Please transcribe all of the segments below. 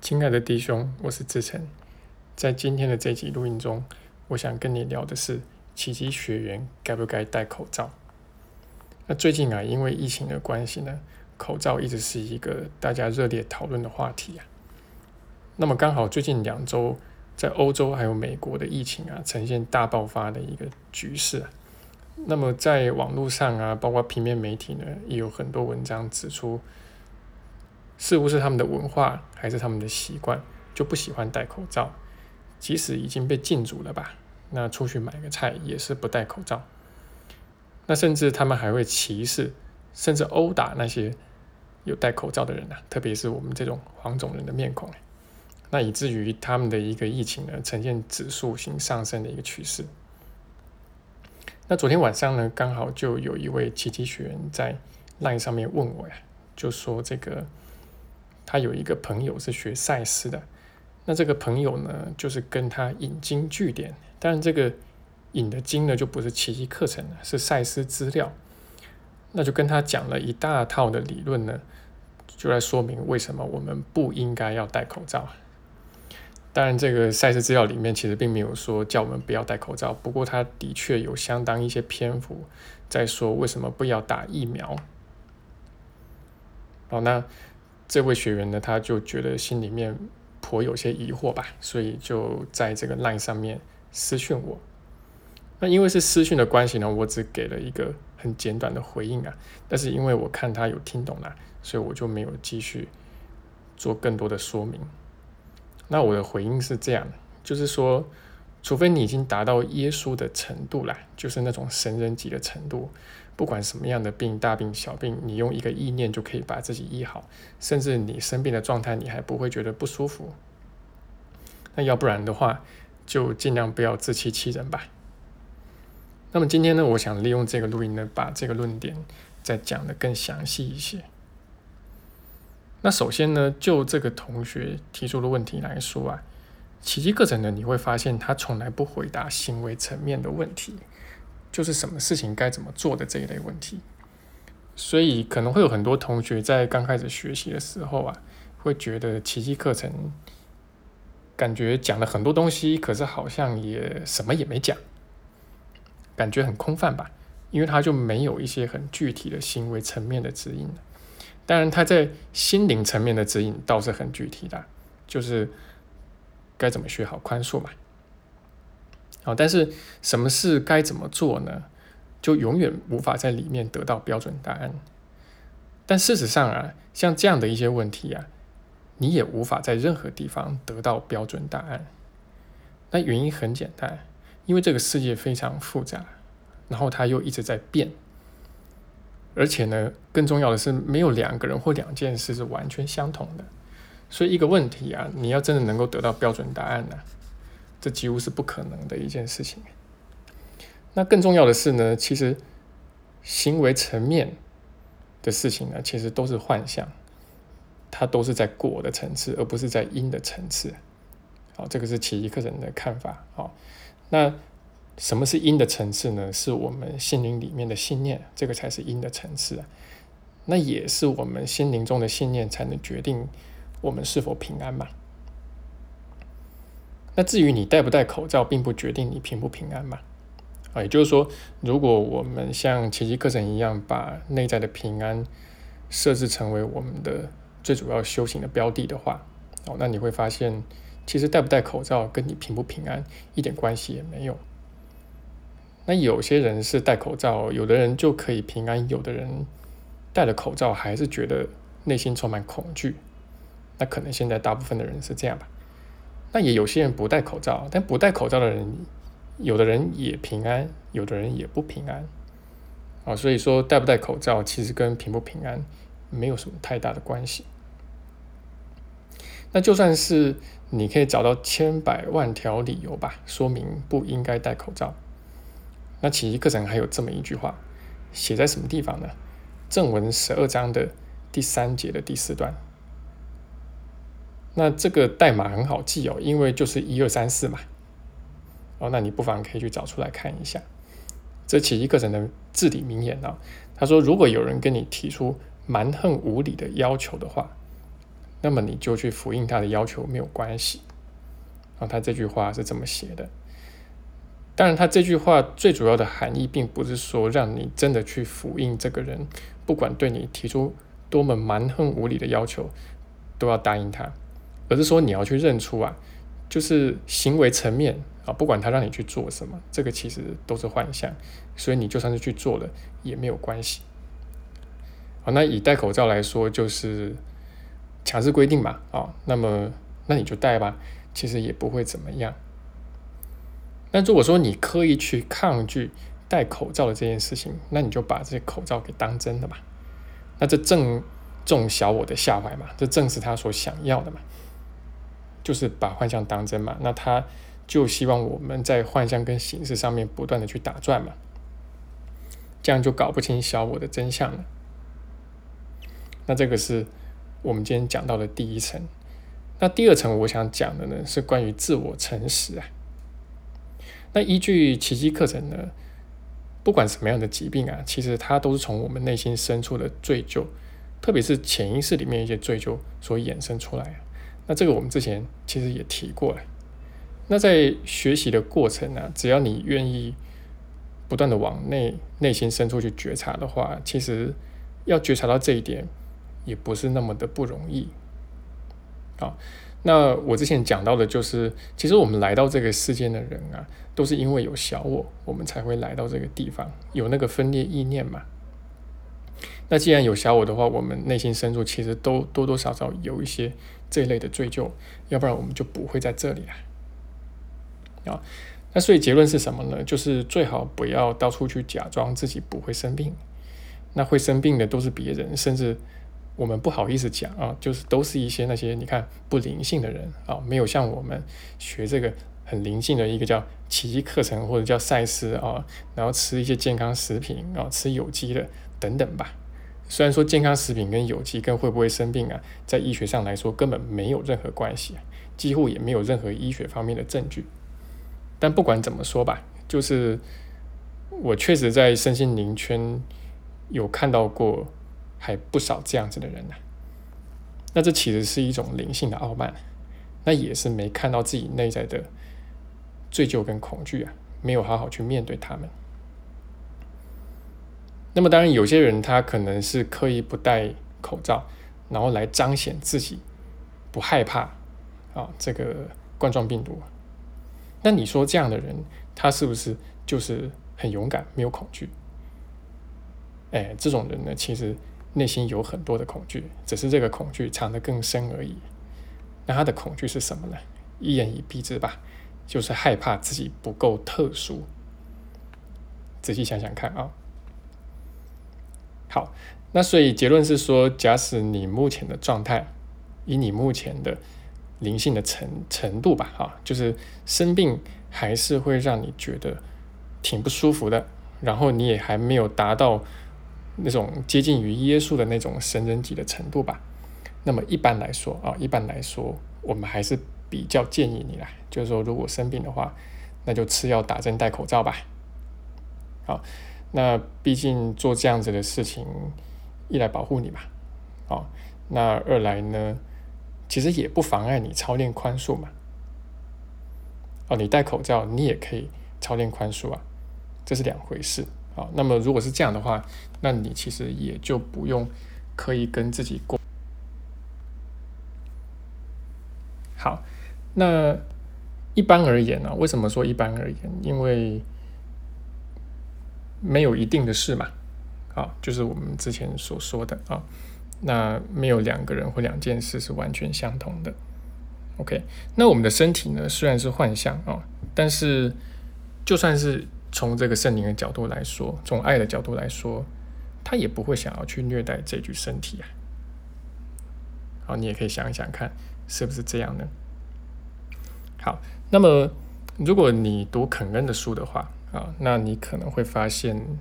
亲爱的弟兄，我是志成。在今天的这集录音中，我想跟你聊的是奇迹学员该不该戴口罩。那最近啊，因为疫情的关系呢，口罩一直是一个大家热烈讨论的话题啊。那么刚好最近两周，在欧洲还有美国的疫情啊，呈现大爆发的一个局势啊。那么在网络上啊，包括平面媒体呢，也有很多文章指出。似乎是他们的文化，还是他们的习惯，就不喜欢戴口罩。即使已经被禁足了吧，那出去买个菜也是不戴口罩。那甚至他们还会歧视，甚至殴打那些有戴口罩的人呐，特别是我们这种黄种人的面孔。那以至于他们的一个疫情呢，呈现指数型上升的一个趋势。那昨天晚上呢，刚好就有一位奇迹学员在 LINE 上面问我呀，就说这个。他有一个朋友是学赛斯的，那这个朋友呢，就是跟他引经据典，当然这个引的经呢，就不是奇迹课程了，是赛斯资料，那就跟他讲了一大套的理论呢，就来说明为什么我们不应该要戴口罩。当然，这个赛斯资料里面其实并没有说叫我们不要戴口罩，不过他的确有相当一些篇幅在说为什么不要打疫苗。好，那。这位学员呢，他就觉得心里面颇有些疑惑吧，所以就在这个 LINE 上面私讯我。那因为是私讯的关系呢，我只给了一个很简短的回应啊。但是因为我看他有听懂了，所以我就没有继续做更多的说明。那我的回应是这样，就是说，除非你已经达到耶稣的程度了，就是那种神人级的程度。不管什么样的病，大病小病，你用一个意念就可以把自己医好，甚至你生病的状态，你还不会觉得不舒服。那要不然的话，就尽量不要自欺欺人吧。那么今天呢，我想利用这个录音呢，把这个论点再讲的更详细一些。那首先呢，就这个同学提出的问题来说啊，奇迹课程呢，你会发现他从来不回答行为层面的问题。就是什么事情该怎么做的这一类问题，所以可能会有很多同学在刚开始学习的时候啊，会觉得奇迹课程感觉讲了很多东西，可是好像也什么也没讲，感觉很空泛吧？因为他就没有一些很具体的行为层面的指引。当然，他在心灵层面的指引倒是很具体的，就是该怎么学好宽恕嘛。但是什么事该怎么做呢？就永远无法在里面得到标准答案。但事实上啊，像这样的一些问题啊，你也无法在任何地方得到标准答案。那原因很简单，因为这个世界非常复杂，然后它又一直在变，而且呢，更重要的是，没有两个人或两件事是完全相同的。所以一个问题啊，你要真的能够得到标准答案呢？这几乎是不可能的一件事情。那更重要的是呢，其实行为层面的事情呢，其实都是幻象，它都是在果的层次，而不是在因的层次。好，这个是奇异课程的看法。好，那什么是因的层次呢？是我们心灵里面的信念，这个才是因的层次。那也是我们心灵中的信念，才能决定我们是否平安嘛。那至于你戴不戴口罩，并不决定你平不平安嘛？啊，也就是说，如果我们像奇迹课程一样，把内在的平安设置成为我们的最主要修行的标的的话，哦，那你会发现，其实戴不戴口罩跟你平不平安一点关系也没有。那有些人是戴口罩，有的人就可以平安，有的人戴了口罩还是觉得内心充满恐惧。那可能现在大部分的人是这样吧。那也有些人不戴口罩，但不戴口罩的人，有的人也平安，有的人也不平安，啊，所以说戴不戴口罩其实跟平不平安没有什么太大的关系。那就算是你可以找到千百万条理由吧，说明不应该戴口罩。那其实课程还有这么一句话，写在什么地方呢？正文十二章的第三节的第四段。那这个代码很好记哦，因为就是一二三四嘛。哦，那你不妨可以去找出来看一下。这其一课程的至理名言啊，他说：如果有人跟你提出蛮横无理的要求的话，那么你就去复印他的要求没有关系。啊，他这句话是这么写的。当然，他这句话最主要的含义，并不是说让你真的去复印这个人，不管对你提出多么蛮横无理的要求，都要答应他，而是说你要去认出啊，就是行为层面啊，不管他让你去做什么，这个其实都是幻象，所以你就算是去做了也没有关系。好，那以戴口罩来说，就是强制规定嘛，啊，那么那你就戴吧，其实也不会怎么样。那如果说你刻意去抗拒戴口罩的这件事情，那你就把这些口罩给当真的嘛？那这正中小我的下怀嘛？这正是他所想要的嘛？就是把幻象当真嘛？那他就希望我们在幻象跟形式上面不断的去打转嘛？这样就搞不清小我的真相了。那这个是我们今天讲到的第一层。那第二层我想讲的呢，是关于自我诚实啊。那依据奇迹课程呢，不管什么样的疾病啊，其实它都是从我们内心深处的罪疚，特别是潜意识里面一些罪疚所衍生出来。那这个我们之前其实也提过了。那在学习的过程呢，只要你愿意不断的往内内心深处去觉察的话，其实要觉察到这一点，也不是那么的不容易。好。那我之前讲到的就是，其实我们来到这个世间的人啊，都是因为有小我，我们才会来到这个地方，有那个分裂意念嘛。那既然有小我的话，我们内心深处其实都多多少少有一些这一类的追究，要不然我们就不会在这里啊。啊，那所以结论是什么呢？就是最好不要到处去假装自己不会生病，那会生病的都是别人，甚至。我们不好意思讲啊，就是都是一些那些你看不灵性的人啊，没有像我们学这个很灵性的一个叫奇迹课程或者叫赛斯啊，然后吃一些健康食品啊，吃有机的等等吧。虽然说健康食品跟有机跟会不会生病啊，在医学上来说根本没有任何关系，几乎也没有任何医学方面的证据。但不管怎么说吧，就是我确实在身心灵圈有看到过。还不少这样子的人呢，那这其实是一种灵性的傲慢，那也是没看到自己内在的罪疚跟恐惧啊，没有好好去面对他们。那么当然，有些人他可能是刻意不戴口罩，然后来彰显自己不害怕啊这个冠状病毒。那你说这样的人，他是不是就是很勇敢，没有恐惧？哎，这种人呢，其实。内心有很多的恐惧，只是这个恐惧藏得更深而已。那他的恐惧是什么呢？一言以蔽之吧，就是害怕自己不够特殊。仔细想想看啊。好，那所以结论是说，假使你目前的状态，以你目前的灵性的程程度吧，哈，就是生病还是会让你觉得挺不舒服的，然后你也还没有达到。那种接近于耶稣的那种神人级的程度吧。那么一般来说啊，一般来说，我们还是比较建议你啦，就是说，如果生病的话，那就吃药、打针、戴口罩吧。好，那毕竟做这样子的事情，一来保护你嘛，哦，那二来呢，其实也不妨碍你操练宽恕嘛。哦，你戴口罩，你也可以操练宽恕啊，这是两回事。好，那么如果是这样的话，那你其实也就不用刻意跟自己过。好，那一般而言呢？为什么说一般而言？因为没有一定的事嘛。啊，就是我们之前所说的啊，那没有两个人或两件事是完全相同的。OK，那我们的身体呢，虽然是幻象啊，但是就算是。从这个圣灵的角度来说，从爱的角度来说，他也不会想要去虐待这具身体啊。好，你也可以想一想看，是不是这样呢？好，那么如果你读肯恩的书的话啊，那你可能会发现，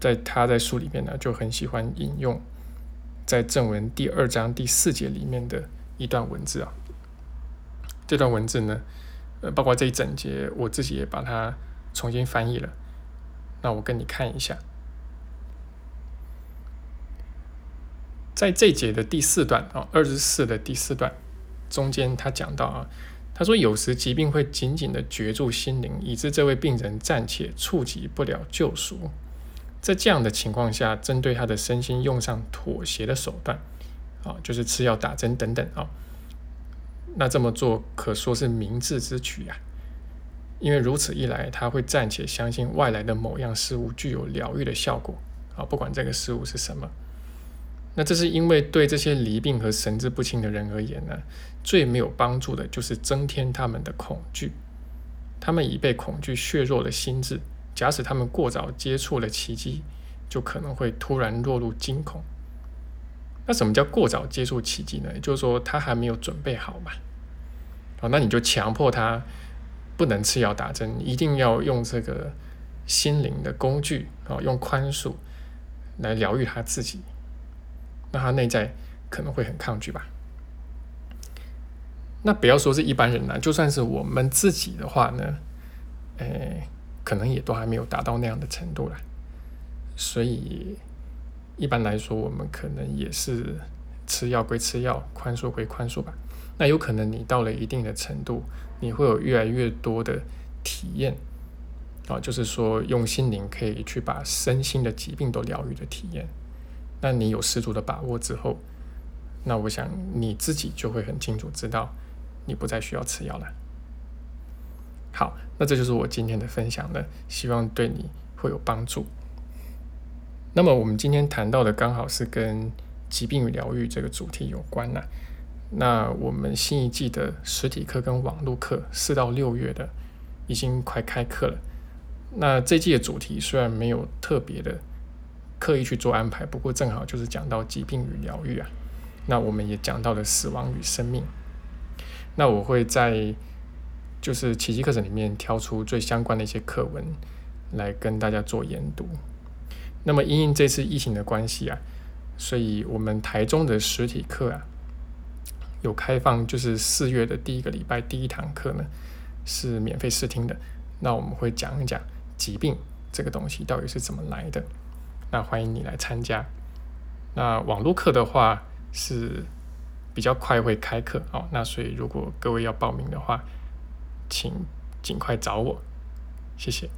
在他在书里面呢，就很喜欢引用在正文第二章第四节里面的一段文字啊。这段文字呢，呃，包括这一整节，我自己也把它。重新翻译了，那我跟你看一下。在这节的第四段啊，二十四的第四段中间，他讲到啊，他说有时疾病会紧紧的攫住心灵，以致这位病人暂且触及不了救赎。在这样的情况下，针对他的身心用上妥协的手段啊，就是吃药、打针等等啊。那这么做可说是明智之举啊，因为如此一来，他会暂且相信外来的某样事物具有疗愈的效果啊，不管这个事物是什么。那这是因为对这些离病和神志不清的人而言呢，最没有帮助的就是增添他们的恐惧。他们已被恐惧削弱了心智，假使他们过早接触了奇迹，就可能会突然落入惊恐。那什么叫过早接触奇迹呢？也就是说，他还没有准备好嘛。好，那你就强迫他不能吃药打针，一定要用这个心灵的工具啊，用宽恕来疗愈他自己。那他内在可能会很抗拒吧？那不要说是一般人了，就算是我们自己的话呢，诶，可能也都还没有达到那样的程度了。所以一般来说，我们可能也是吃药归吃药，宽恕归宽恕吧。那有可能你到了一定的程度，你会有越来越多的体验，啊，就是说用心灵可以去把身心的疾病都疗愈的体验。那你有十足的把握之后，那我想你自己就会很清楚知道，你不再需要吃药了。好，那这就是我今天的分享了，希望对你会有帮助。那么我们今天谈到的刚好是跟疾病与疗愈这个主题有关呢。那我们新一季的实体课跟网络课，四到六月的已经快开课了。那这季的主题虽然没有特别的刻意去做安排，不过正好就是讲到疾病与疗愈啊。那我们也讲到了死亡与生命。那我会在就是奇迹课程里面挑出最相关的一些课文来跟大家做研读。那么因应这次疫情的关系啊，所以我们台中的实体课啊。有开放，就是四月的第一个礼拜第一堂课呢，是免费试听的。那我们会讲一讲疾病这个东西到底是怎么来的。那欢迎你来参加。那网络课的话是比较快会开课哦。那所以如果各位要报名的话，请尽快找我。谢谢。